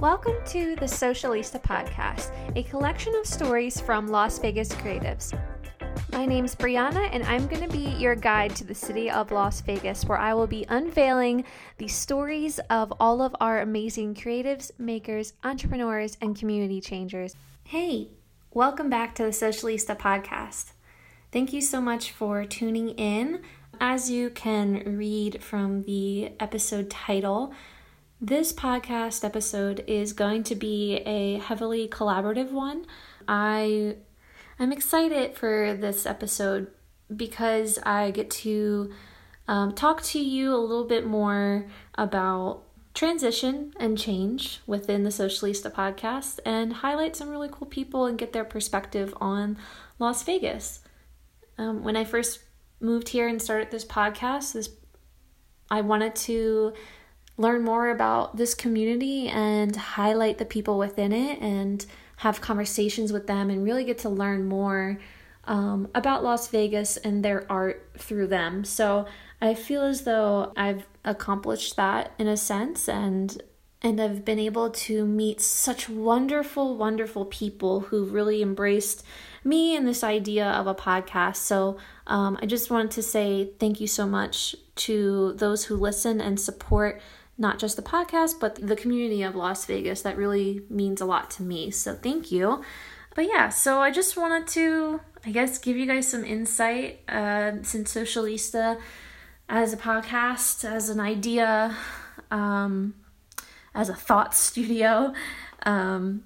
Welcome to the Socialista Podcast, a collection of stories from Las Vegas creatives. My name's Brianna, and I'm going to be your guide to the city of Las Vegas, where I will be unveiling the stories of all of our amazing creatives, makers, entrepreneurs, and community changers. Hey, welcome back to the Socialista Podcast. Thank you so much for tuning in. As you can read from the episode title, this podcast episode is going to be a heavily collaborative one. I I'm excited for this episode because I get to um, talk to you a little bit more about transition and change within the Socialista podcast and highlight some really cool people and get their perspective on Las Vegas. Um, when I first moved here and started this podcast, this I wanted to learn more about this community and highlight the people within it and have conversations with them and really get to learn more um, about Las Vegas and their art through them. So I feel as though I've accomplished that in a sense and and I've been able to meet such wonderful, wonderful people who've really embraced me and this idea of a podcast. So um, I just wanted to say thank you so much to those who listen and support not just the podcast, but the community of Las Vegas. That really means a lot to me. So thank you. But yeah, so I just wanted to, I guess, give you guys some insight uh, since Socialista as a podcast, as an idea, um, as a thought studio. Um,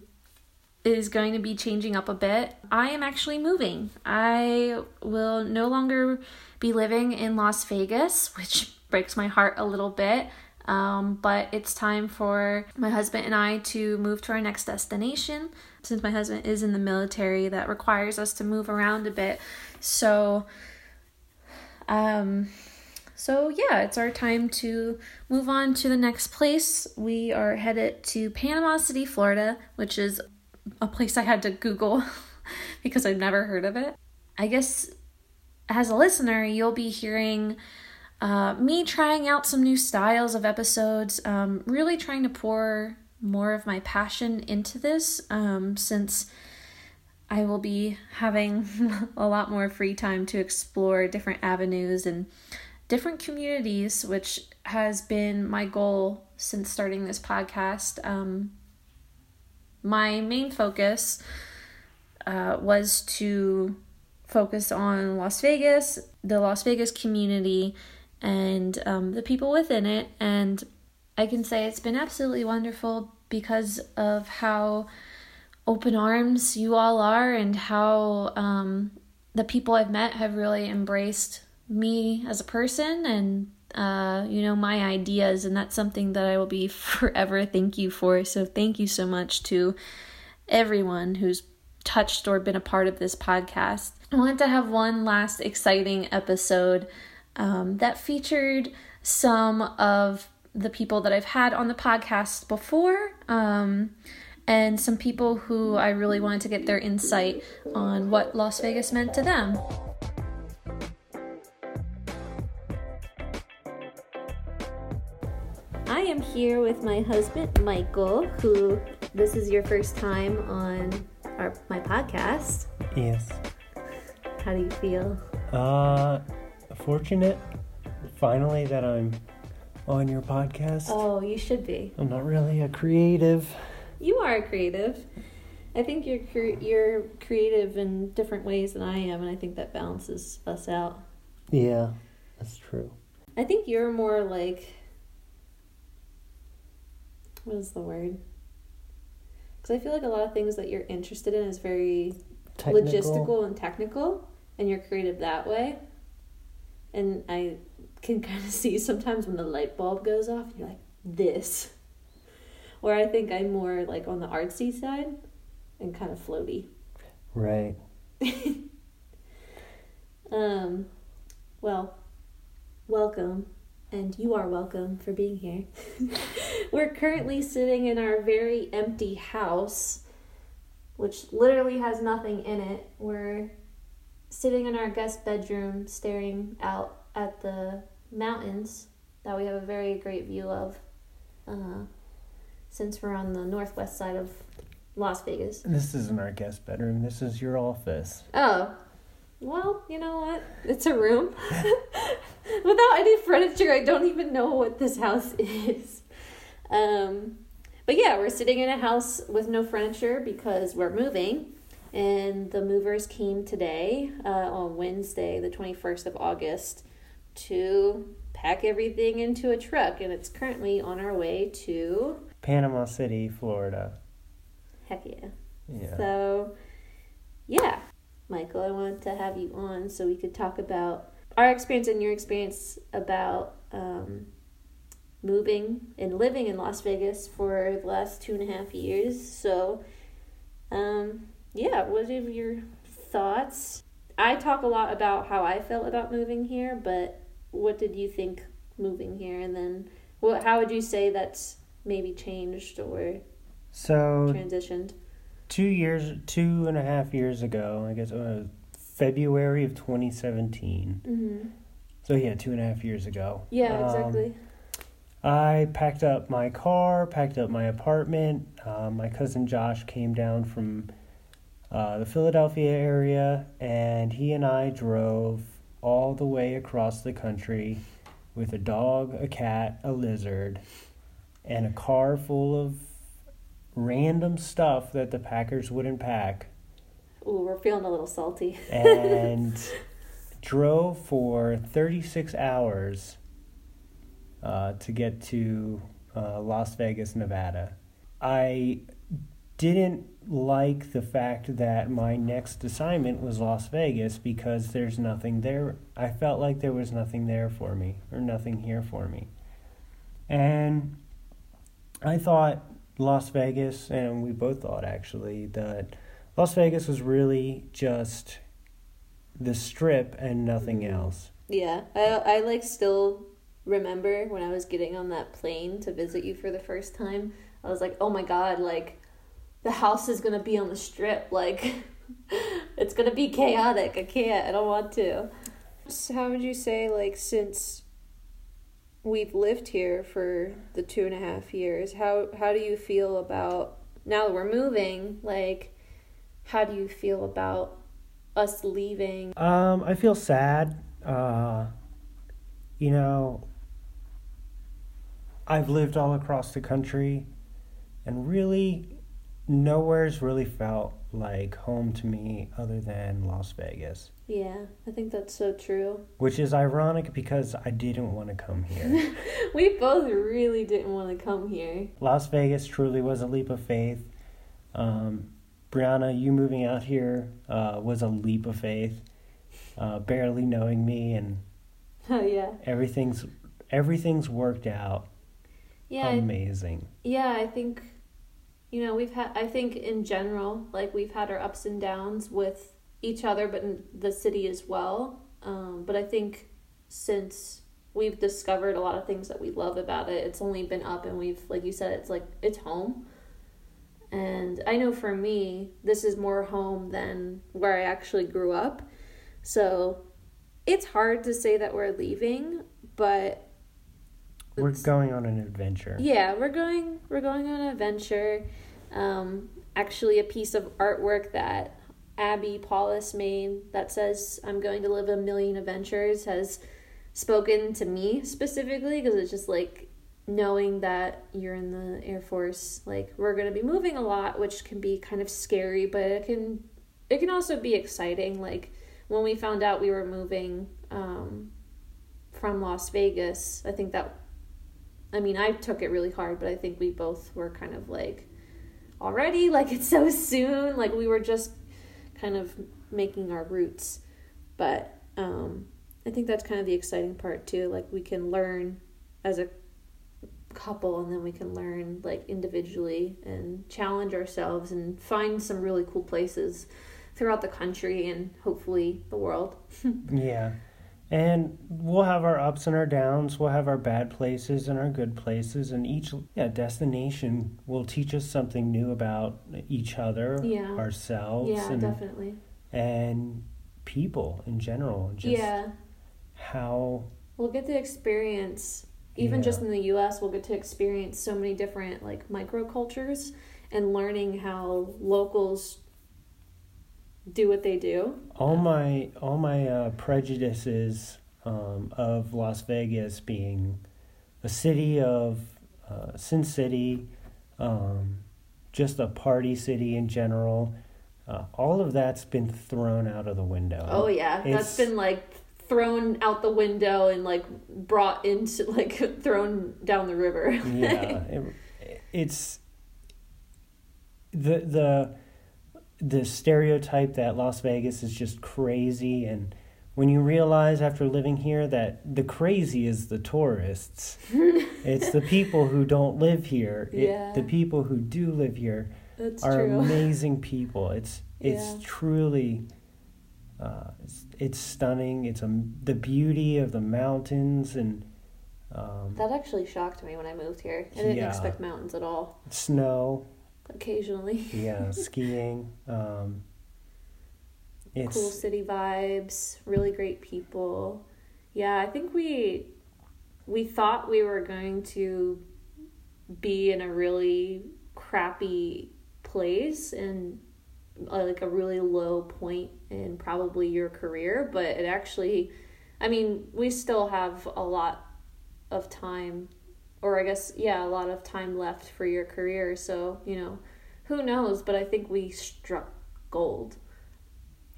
is going to be changing up a bit. I am actually moving. I will no longer be living in Las Vegas, which breaks my heart a little bit. Um, but it's time for my husband and I to move to our next destination. Since my husband is in the military, that requires us to move around a bit. So, um, so yeah, it's our time to move on to the next place. We are headed to Panama City, Florida, which is a place I had to Google because I've never heard of it. I guess as a listener, you'll be hearing uh, me trying out some new styles of episodes, um, really trying to pour more of my passion into this um, since I will be having a lot more free time to explore different avenues and different communities, which has been my goal since starting this podcast. Um, my main focus uh, was to focus on Las Vegas, the Las Vegas community, and um, the people within it. And I can say it's been absolutely wonderful because of how open arms you all are and how um, the people I've met have really embraced me as a person and uh, you know my ideas and that's something that I will be forever thank you for so thank you so much to everyone who's touched or been a part of this podcast I want to have one last exciting episode um, that featured some of the people that I've had on the podcast before. Um, and some people who I really wanted to get their insight on what Las Vegas meant to them. I am here with my husband Michael, who this is your first time on our my podcast. Yes. How do you feel? Uh fortunate finally that I'm on your podcast. Oh, you should be. I'm not really a creative. You are a creative. I think you're cre- you're creative in different ways than I am, and I think that balances us out. Yeah, that's true. I think you're more like what is the word? Because I feel like a lot of things that you're interested in is very Technical. logistical and technical, and you're creative that way and I can kind of see sometimes when the light bulb goes off, you're like, this. Where I think I'm more like on the artsy side and kind of floaty. Right. um, well, welcome and you are welcome for being here. We're currently sitting in our very empty house, which literally has nothing in it. We're sitting in our guest bedroom staring out at the mountains that we have a very great view of uh, since we're on the northwest side of Las Vegas. This isn't our guest bedroom. This is your office. Oh, well, you know what? It's a room. Without any furniture, I don't even know what this house is. Um, but yeah, we're sitting in a house with no furniture because we're moving. And the movers came today, uh, on Wednesday, the 21st of August, to pack everything into a truck. And it's currently on our way to. Panama City, Florida. Heck yeah. Yeah. So, yeah, Michael, I wanted to have you on so we could talk about our experience and your experience about um, moving and living in Las Vegas for the last two and a half years. So, um, yeah, what are your thoughts? I talk a lot about how I felt about moving here, but what did you think moving here? And then, what? How would you say that's maybe changed or so transitioned? two years, two and a half years ago, I guess, uh, February of 2017. Mm-hmm. So yeah, two and a half years ago. Yeah, Um, exactly. I packed up my car, packed up my apartment. Uh, my cousin Josh came down from uh, the Philadelphia area, and he and I drove all the way across the country with a dog, a cat, a lizard, and a car full of random stuff that the Packers wouldn't pack, Ooh, we're feeling a little salty. and drove for 36 hours uh, to get to uh, Las Vegas, Nevada. I didn't like the fact that my next assignment was Las Vegas because there's nothing there. I felt like there was nothing there for me or nothing here for me. And I thought Las Vegas, and we both thought actually, that Las Vegas was really just the strip and nothing mm-hmm. else. Yeah, I I like still remember when I was getting on that plane to visit you for the first time. I was like, "Oh my god, like the house is going to be on the strip. Like it's going to be chaotic. I can't. I don't want to." So how would you say like since we've lived here for the two and a half years, how how do you feel about now that we're moving? Like, how do you feel about us leaving? Um, I feel sad. Uh, you know, I've lived all across the country, and really, nowhere's really felt like home to me other than Las Vegas. Yeah, I think that's so true. Which is ironic because I didn't want to come here. we both really didn't want to come here. Las Vegas truly was a leap of faith. Um, Brianna, you moving out here uh, was a leap of faith. Uh, barely knowing me and Oh yeah. everything's everything's worked out Yeah. I- amazing. yeah, I think you know, we've had I think in general, like we've had our ups and downs with each other but in the city as well. Um, but I think since we've discovered a lot of things that we love about it, it's only been up and we've like you said it's like it's home. And I know for me, this is more home than where I actually grew up. So it's hard to say that we're leaving, but We're going on an adventure. yeah, we're going we're going on an adventure. Um, actually, a piece of artwork that Abby Paulus made that says "I'm going to live a million adventures" has spoken to me specifically because it's just like knowing that you're in the Air Force. Like we're going to be moving a lot, which can be kind of scary, but it can it can also be exciting. Like when we found out we were moving um, from Las Vegas, I think that I mean, I took it really hard, but I think we both were kind of like, already, like it's so soon. Like we were just kind of making our roots. But um, I think that's kind of the exciting part too. Like we can learn as a couple and then we can learn like individually and challenge ourselves and find some really cool places throughout the country and hopefully the world. Yeah. And we'll have our ups and our downs. We'll have our bad places and our good places, and each yeah, destination will teach us something new about each other, Yeah. ourselves, Yeah, and definitely. and people in general. Just yeah. how We'll get to experience, even Yeah. just in the US, we'll get to experience so many different like microcultures and learning how locals do what they do. all my all my uh, prejudices um, of Las Vegas being a city of uh, Sin City, um, just a party city in general. Uh, all of that's been thrown out of the window. Oh yeah, It's- that's been like thrown out the window and like brought into like thrown down the river. yeah, it, it's the the the stereotype that Las Vegas is just crazy, and when you realize after living here that the crazy is the tourists, it's the people who don't live here. It- Yeah. the people who do live here That's are true. amazing people. It's it's Yeah. truly. Uh, it's, it's stunning. It's a, the beauty of the mountains and um, That actually shocked me when I moved here. I didn't Yeah. expect mountains at all. snow. Occasionally. yeah, skiing. Um, it's cool city vibes, really great people. Yeah, I think we we thought we were going to be in a really crappy place and uh, like a really low point in probably your career, but it actually I mean, we still have a lot of time or I guess yeah, a lot of time left for your career, so, you know, who knows, but I think we struck gold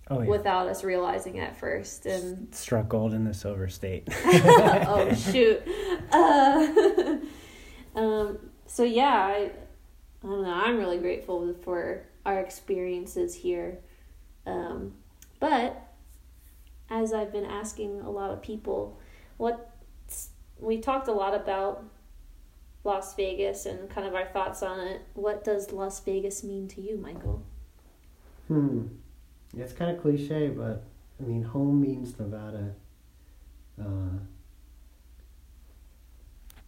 oh yeah, without us realizing it at first and struck gold in the silver state. oh shoot. Uh, um, so yeah I, I don't know. I'm really grateful for our experiences here. Um, but as i've been asking a lot of people what we talked a lot about las vegas and kind of our thoughts on it what does las vegas mean to you michael Hmm. It's kind of cliche, but I mean, home means Nevada. Uh,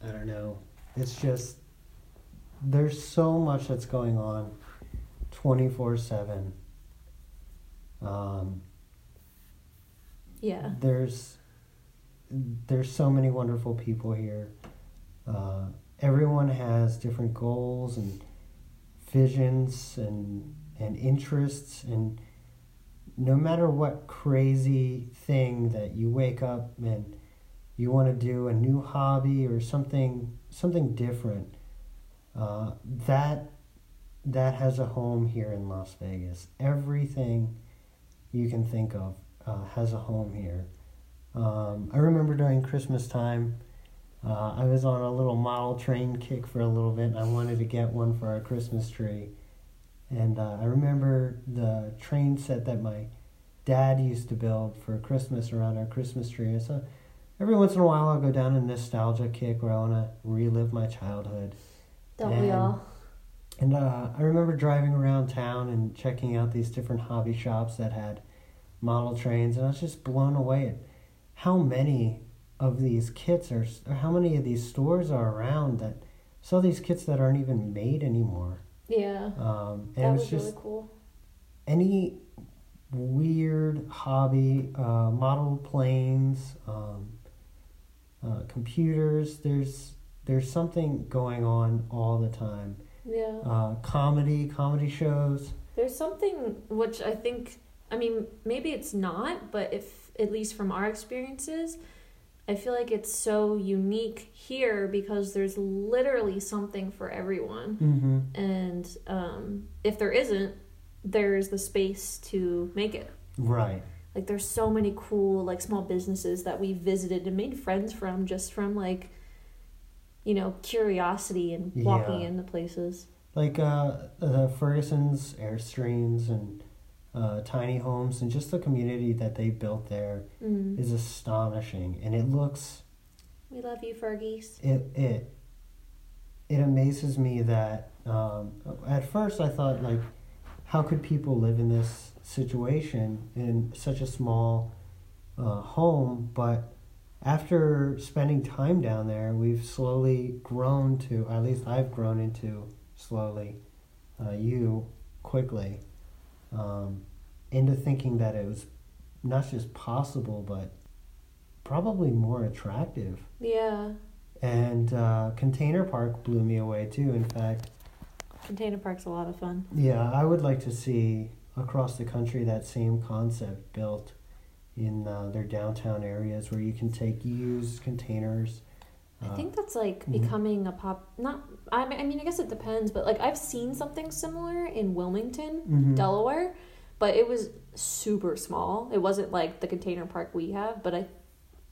I don't know. It's just there's so much that's going on, twenty four seven. Um, yeah there's there's so many wonderful people here. Uh, everyone has different goals and visions and and interests and no matter what crazy thing that you wake up and you want to do a new hobby or something something different uh, that that has a home here in Las Vegas. Everything you can think of uh, has a home here. Um, I remember during Christmas time uh, I was on a little model train kick for a little bit and I wanted to get one for our Christmas tree and uh, I remember the train set that my dad used to build for Christmas around our Christmas tree. So every once in a while, I'll go down a nostalgia kick where I want to relive my childhood. don't we And- all And uh, I remember driving around town and checking out these different hobby shops that had model trains, and I was just blown away at how many of these kits are, or how many of these stores are around that sell these kits that aren't even made anymore. yeah Um, and that it was was just really cool any weird hobby, uh, model planes, um, uh, computers. There's there's something going on all the time. yeah Uh, comedy, comedy shows. There's something which I think, I mean, maybe it's not, but if, at least from our experiences, I feel like it's so unique here because there's literally something for everyone. Mm-hmm. And um, if there isn't, there's the space to make it. Right. Like, there's so many cool, like, small businesses that we visited and made friends from just from, like, you know, curiosity and walking Yeah. into places. Like uh, the Ferguson's Airstreams and uh, tiny homes and just the community that they built there Mm. is astonishing, and it looks We love you, Fergies. it it it amazes me that um, at first I thought like how could people live in this situation in such a small uh, home, but after spending time down there, we've slowly grown to, at least I've grown into slowly, uh, you quickly, um, into thinking that it was not just possible, but probably more attractive. Yeah. And uh, Container Park blew me away too. In fact, Container Park's a lot of fun. yeah, I would like to see across the country that same concept built in uh, their downtown areas where you can take used containers. I uh, think that's like mhm. becoming a pop. Not. I mean, I mean, I guess it depends, but like I've seen something similar in Wilmington, Mhm. Delaware, but it was super small. It wasn't like the container park we have, but I,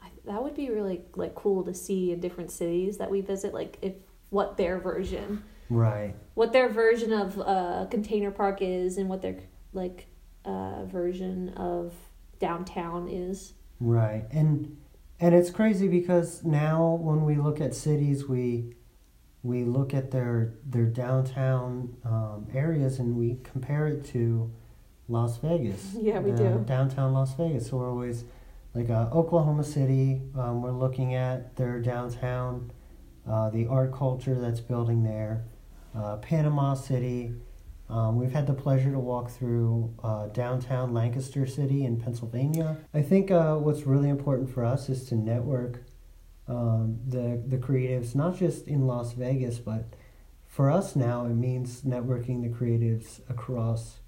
I that would be really like cool to see in different cities that we visit. Like if what their version, Right. what their version of uh, container park is, and what their like uh, version of downtown is. Right. And and it's crazy because now when we look at cities we we look at their their downtown um, areas and we compare it to Las Vegas. Yeah, we do. Downtown Las Vegas. So we're always like uh, Oklahoma City. Um, we're looking at their downtown, uh, the art culture that's building there. Uh, Panama City. Um, we've had the pleasure to walk through uh, downtown Lancaster City in Pennsylvania. I think uh, what's really important for us is to network um, the the creatives, not just in Las Vegas, but for us now it means networking the creatives across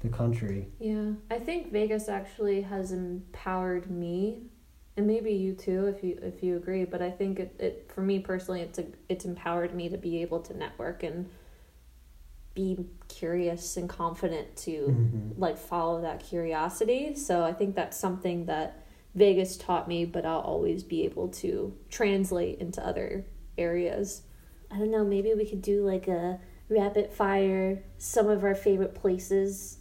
the country. Yeah, I think Vegas actually has empowered me, and maybe you too, if you if you agree. But I think it, it for me personally, it's a, it's empowered me to be able to network and be curious and confident to Mhm. like follow that curiosity. So I think that's something that Vegas taught me, but I'll always be able to translate into other areas. I don't know, maybe we could do like a rapid fire, some of our favorite places,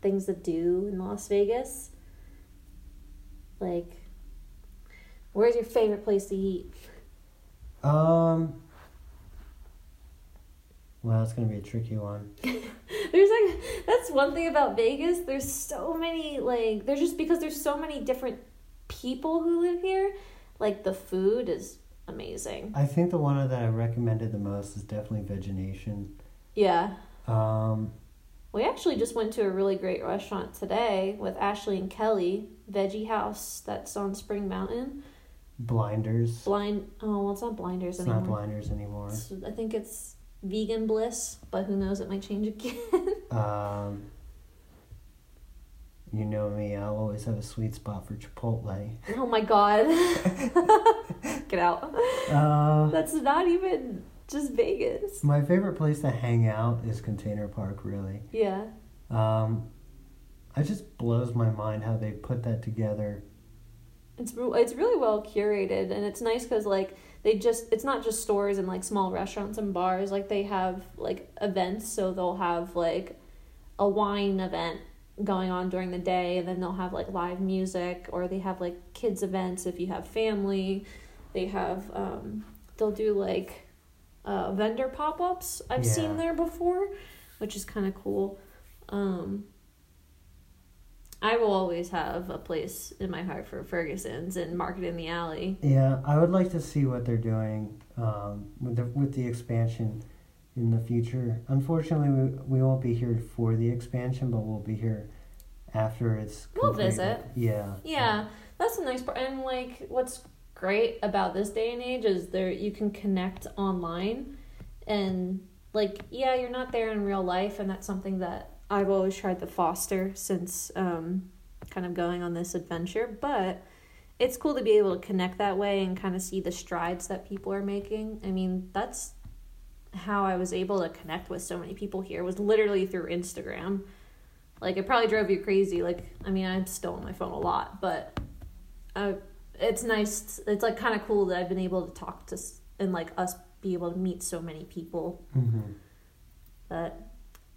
things to do in Las Vegas. Like, where's your favorite place to eat? Um. Well, it's gonna be a tricky one. There's like that's one thing about Vegas. There's so many like there's just because there's so many different people who live here. Like the food is amazing. I think the one that I recommended the most is definitely VegeNation. Yeah. Um, We actually just went to a really great restaurant today with Ashley and Kelly, Veggie House that's on Spring Mountain. Blinders. Blind oh well it's not blinders It's anymore. not Blinders anymore. It's- I think it's vegan bliss, but who knows it might change again. Um, you know me, I'll always have a sweet spot for Chipotle. oh my god. Get out. Uh, That's not even just Vegas. my favorite place to hang out is Container Park, really. Yeah. Um, it just blows my mind how they put that together. It's it's really well curated and it's nice cuz like they just it's not just stores and like small restaurants and bars. Like they have like events. So they'll have like a wine event going on during the day and then they'll have like live music or they have like kids events if you have family. They have um they'll do like uh vendor pop-ups. I've Yeah. seen there before which is kind of cool. Um I will always have a place in my heart for Ferguson's and Market in the Alley. Yeah, I would like to see what they're doing um, with the with the expansion in the future. Unfortunately, we, we won't be here for the expansion, but we'll be here after it's. We'll visit. Yeah. Yeah, that's a nice part. And like, what's great about this day and age is there you can connect online, and like, yeah, you're not there in real life, and that's something that I've always tried to foster since um, kind of going on this adventure. But it's cool to be able to connect that way and kind of see the strides that people are making. I mean, that's how I was able to connect with so many people here was literally through Instagram. Like it probably drove you crazy. Like I mean, I'm still on my phone a lot, but uh, it's nice. It's like kind of cool that I've been able to talk to and like us be able to meet so many people. hmm But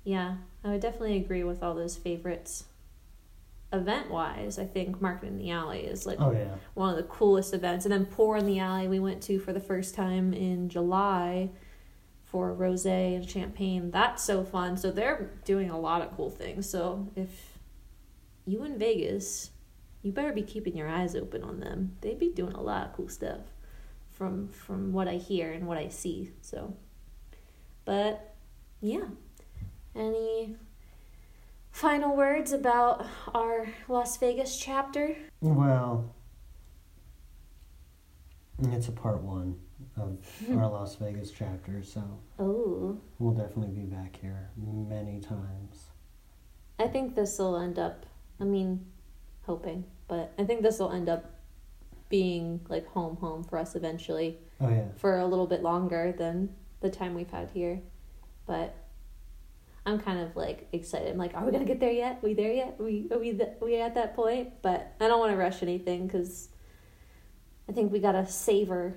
yeah, I would definitely agree with all those favorites. Event wise, I think Market in the Alley is like Oh yeah. one of the coolest events. And then Pour in the Alley, we went to for the first time in July for rose and champagne. That's so fun. So they're doing a lot of cool things. So if you in Vegas you better be keeping your eyes open on them. They'd be doing a lot of cool stuff from from what I hear and what I see. So, but yeah, any final words about our Las Vegas chapter? Well, it's a part one of our Las Vegas chapter, so Oh, we'll definitely be back here many times. I think this will end up. I mean, hoping, but I think this will end up being like home, home for us eventually Oh yeah, for a little bit longer than the time we've had here. But I'm kind of like excited. I'm like, are we gonna get there yet? Are we there yet? we are we th- we at that point? But I don't want to rush anything because I think we gotta savor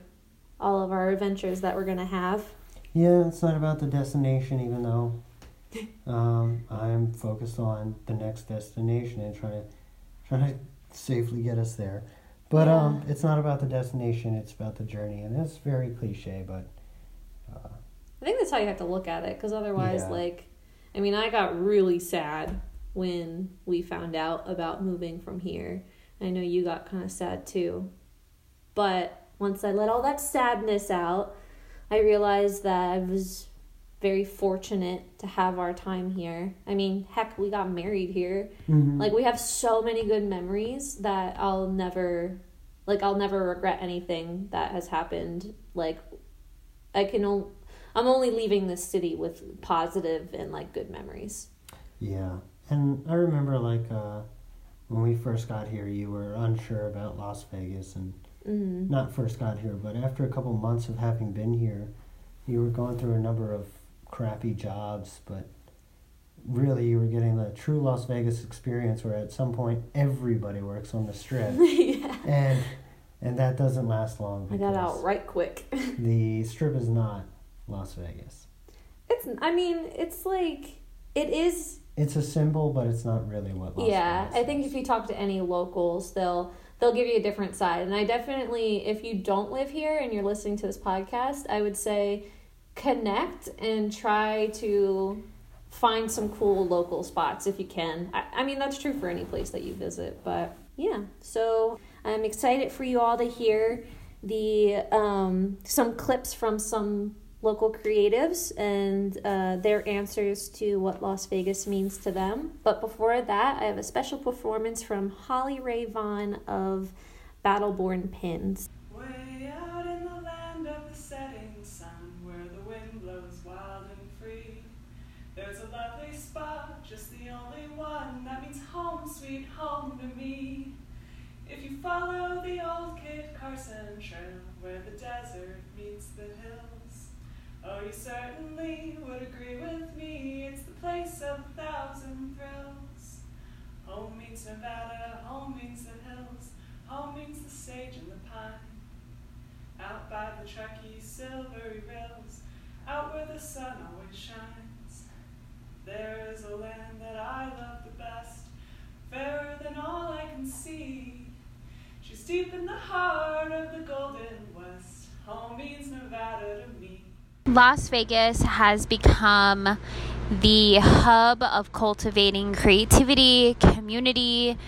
all of our adventures that we're gonna have. yeah. It's not about the destination, even though um, I'm focused on the next destination and trying to trying to safely get us there. But um, it's not about the destination; it's about the journey, and it's very cliche, but. Uh, I think that's how you have to look at it because otherwise, Yeah. like, I mean, I got really sad when we found out about moving from here. I know you got kind of sad too. But once I let all that sadness out, I realized that I was very fortunate to have our time here. I mean, heck, we got married here. mhm. Like we have so many good memories that I'll never like I'll never regret anything that has happened. Like I can o- I'm only leaving this city with positive and like good memories. Yeah, and I remember like uh, when we first got here, you were unsure about Las Vegas, and Mm. not first got here, but after a couple months of having been here, you were going through a number of crappy jobs, but really you were getting the true Las Vegas experience, where at some point everybody works on the strip, yeah. and and that doesn't last long. I got out right quick. The strip is not Las Vegas. It's I mean, it's like it is It's a symbol, but it's not really what Las yeah Vegas i think is. if you talk to any locals they'll they'll give you a different side and i definitely if you don't live here and you're listening to this podcast i would say connect and try to find some cool local spots if you can i, I mean that's true for any place that you visit but yeah so i'm excited for you all to hear the um, some clips from some local creatives and uh, their answers to what Las Vegas means to them. But before that, I have a special performance from Holly Ray Vaughn of Battleborn Pins. Way out in the land of the setting sun, where the wind blows wild and free, there's a lovely spot, just the only one that means home, sweet home to me. If you follow the old Kit Carson trail, where the desert meets the oh, you certainly would agree with me. It's the place of a thousand thrills. Home meets Nevada, home meets the hills. Home meets the sage and the pine. Out by the Truckee silvery rills, out where the sun always shines. There is a land that I love the best, fairer than all I can see. She's deep in the heart of the Golden West. Home means Nevada to me. Las Vegas has become the hub of cultivating creativity, community,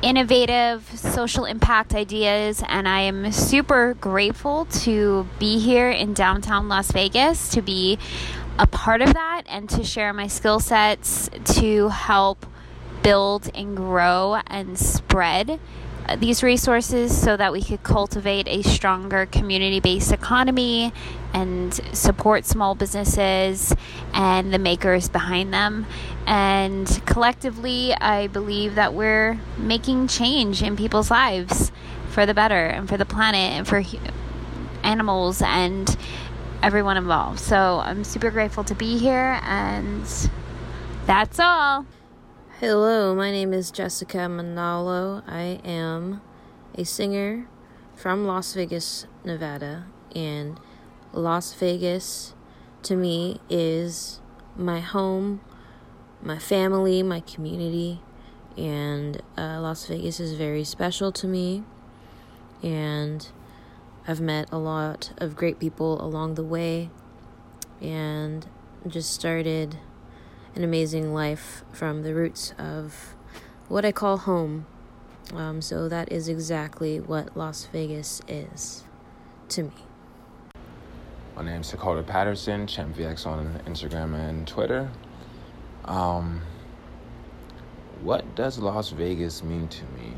innovative social impact ideas, and I am super grateful to be here in downtown Las Vegas to be a part of that and to share my skill sets to help build and grow and spread these resources so that we could cultivate a stronger community based economy and support small businesses and the makers behind them. And collectively, I believe that we're making change in people's lives for the better and for the planet and for animals and everyone involved. So I'm super grateful to be here, and that's all. Hello, my name is Jessica Manalo. I am a singer from Las Vegas, Nevada, and Las Vegas to me is my home, my family, my community, and uh, Las Vegas is very special to me. And I've met a lot of great people along the way, and just started an amazing life from the roots of what I call home. Um, so that is exactly what Las Vegas is to me. My name is Dakota Patterson, ChampVX on Instagram and Twitter. Um, what does Las Vegas mean to me?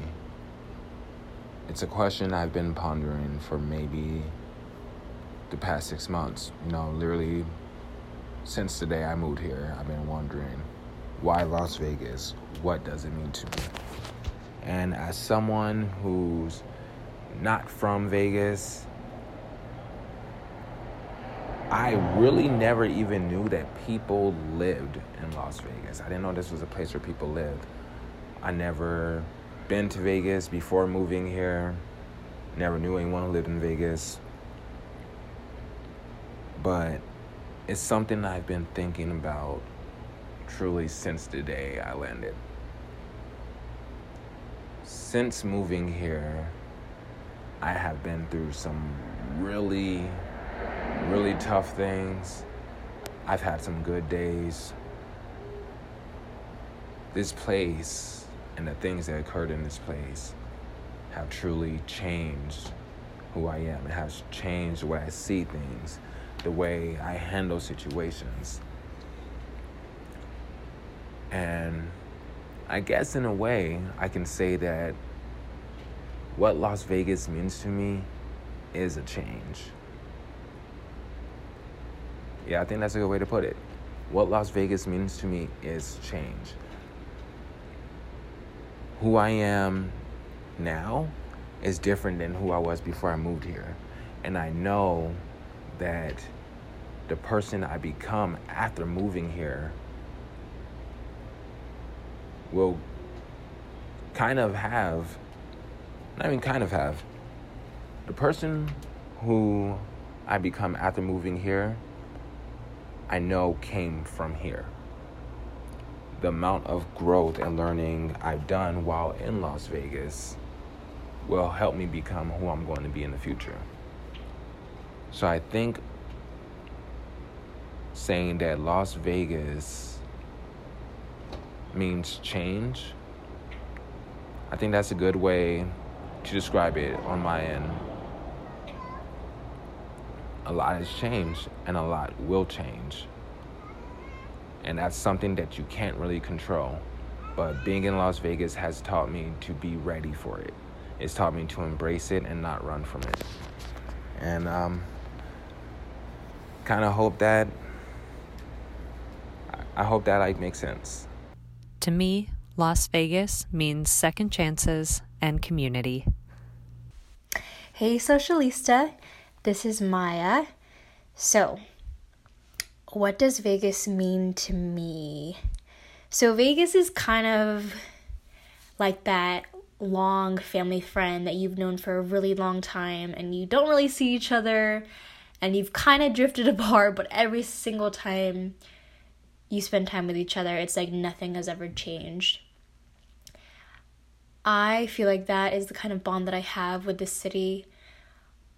It's a question I've been pondering for maybe the past six months. You know, literally since the day I moved here, I've been wondering why Las Vegas? What does it mean to me? And as someone who's not from Vegas, I really never even knew that people lived in Las Vegas. I didn't know this was a place where people lived. I never been to Vegas before moving here. Never knew anyone who lived in Vegas. But it's something I've been thinking about truly since the day I landed. Since moving here, I have been through some really, really tough things. I've had some good days. This place and the things that occurred in this place have truly changed who I am. It has changed the way I see things, the way I handle situations. And I guess in a way, I can say that what Las Vegas means to me is a change. Yeah, I think that's a good way to put it. What Las Vegas means to me is change. Who I am now is different than who I was before I moved here. And I know that the person I become after moving here will kind of have, not even kind of have, the person who I become after moving here, I know came from here. The amount of growth and learning I've done while in Las Vegas will help me become who I'm going to be in the future. So I think saying that Las Vegas means change, I think that's a good way to describe it on my end. A lot has changed and a lot will change. And that's something that you can't really control. But being in Las Vegas has taught me to be ready for it. It's taught me to embrace it and not run from it. And um, kind of hope that I hope that like makes sense. To me, Las Vegas means second chances and community. Hey, Socialista, this is Maya. So, what does Vegas mean to me? So, Vegas is kind of like that long family friend that you've known for a really long time and you don't really see each other and you've kind of drifted apart, but every single time you spend time with each other, it's like nothing has ever changed. I feel like that is the kind of bond that I have with this city.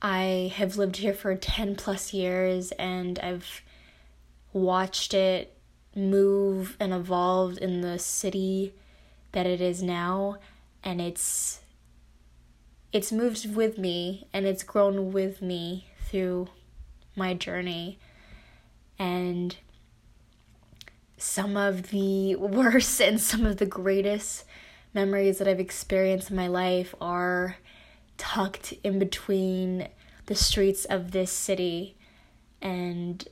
I have lived here for 10 plus years and I've watched it move and evolve in the city that it is now and it's it's moved with me and it's grown with me through my journey and some of the worst and some of the greatest memories that I've experienced in my life are tucked in between the streets of this city. And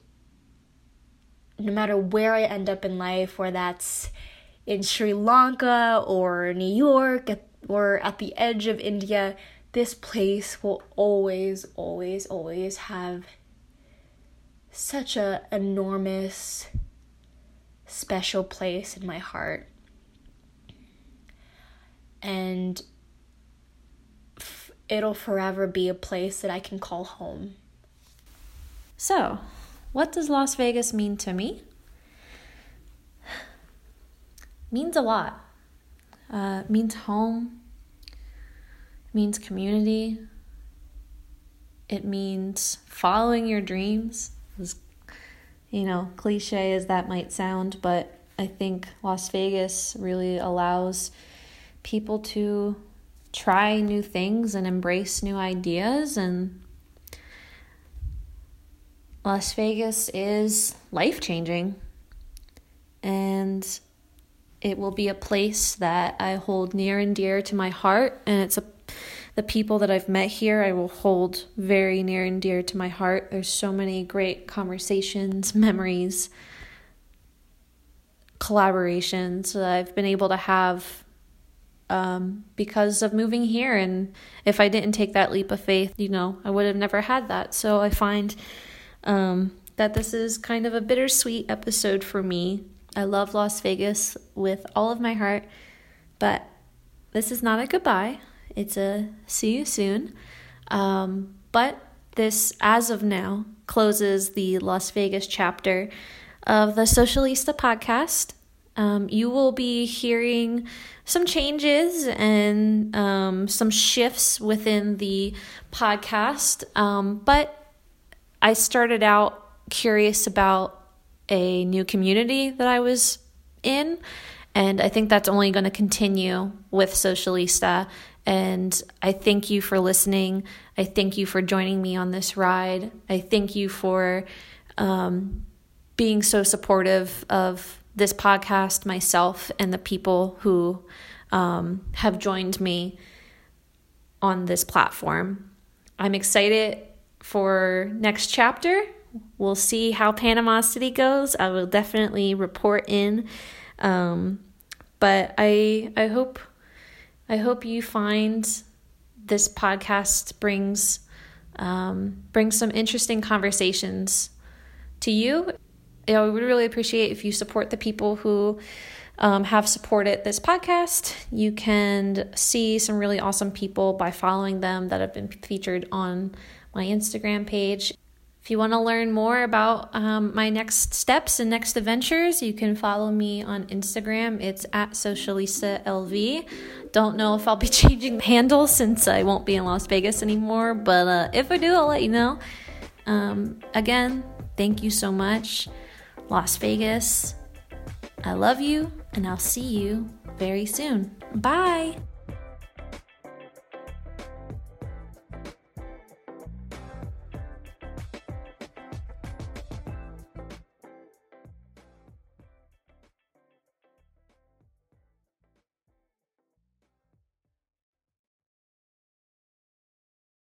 no matter where I end up in life, where that's in Sri Lanka or New York or at the edge of India, this place will always, always, always have such a enormous special place in my heart. And f- it'll forever be a place that I can call home. So, what does Las Vegas mean to me? means a lot. Uh, means home. Means community. It means following your dreams. You know, cliche as that might sound, but I think Las Vegas really allows people to try new things and embrace new ideas and Las Vegas is life changing and it will be a place that I hold near and dear to my heart and it's a the people that I've met here I will hold very near and dear to my heart. There's so many great conversations, memories, collaborations that I've been able to have um, because of moving here. And if I didn't take that leap of faith, you know, I would have never had that. So I find um, that this is kind of a bittersweet episode for me. I love Las Vegas with all of my heart, but this is not a goodbye. It's a see you soon. Um, but this, as of now, closes the Las Vegas chapter of the Socialista podcast. Um, you will be hearing some changes and um, some shifts within the podcast. Um, but I started out curious about a new community that I was in. And I think that's only going to continue with Socialista. And I thank you for listening. I thank you for joining me on this ride. I thank you for um, being so supportive of this podcast, myself, and the people who um, have joined me on this platform. I'm excited for next chapter. We'll see how Panama City goes. I will definitely report in. Um, but I I hope I hope you find this podcast brings um, brings some interesting conversations to you I would really appreciate if you support the people who um, have supported this podcast. You can see some really awesome people by following them that have been featured on my Instagram page. If you want to learn more about um, my next steps and next adventures, you can follow me on Instagram. It's at LV. Don't know if I'll be changing the handle since I won't be in Las Vegas anymore, but uh, if I do, I'll let you know. Um, again, thank you so much. Las Vegas. I love you, and I'll see you very soon. Bye.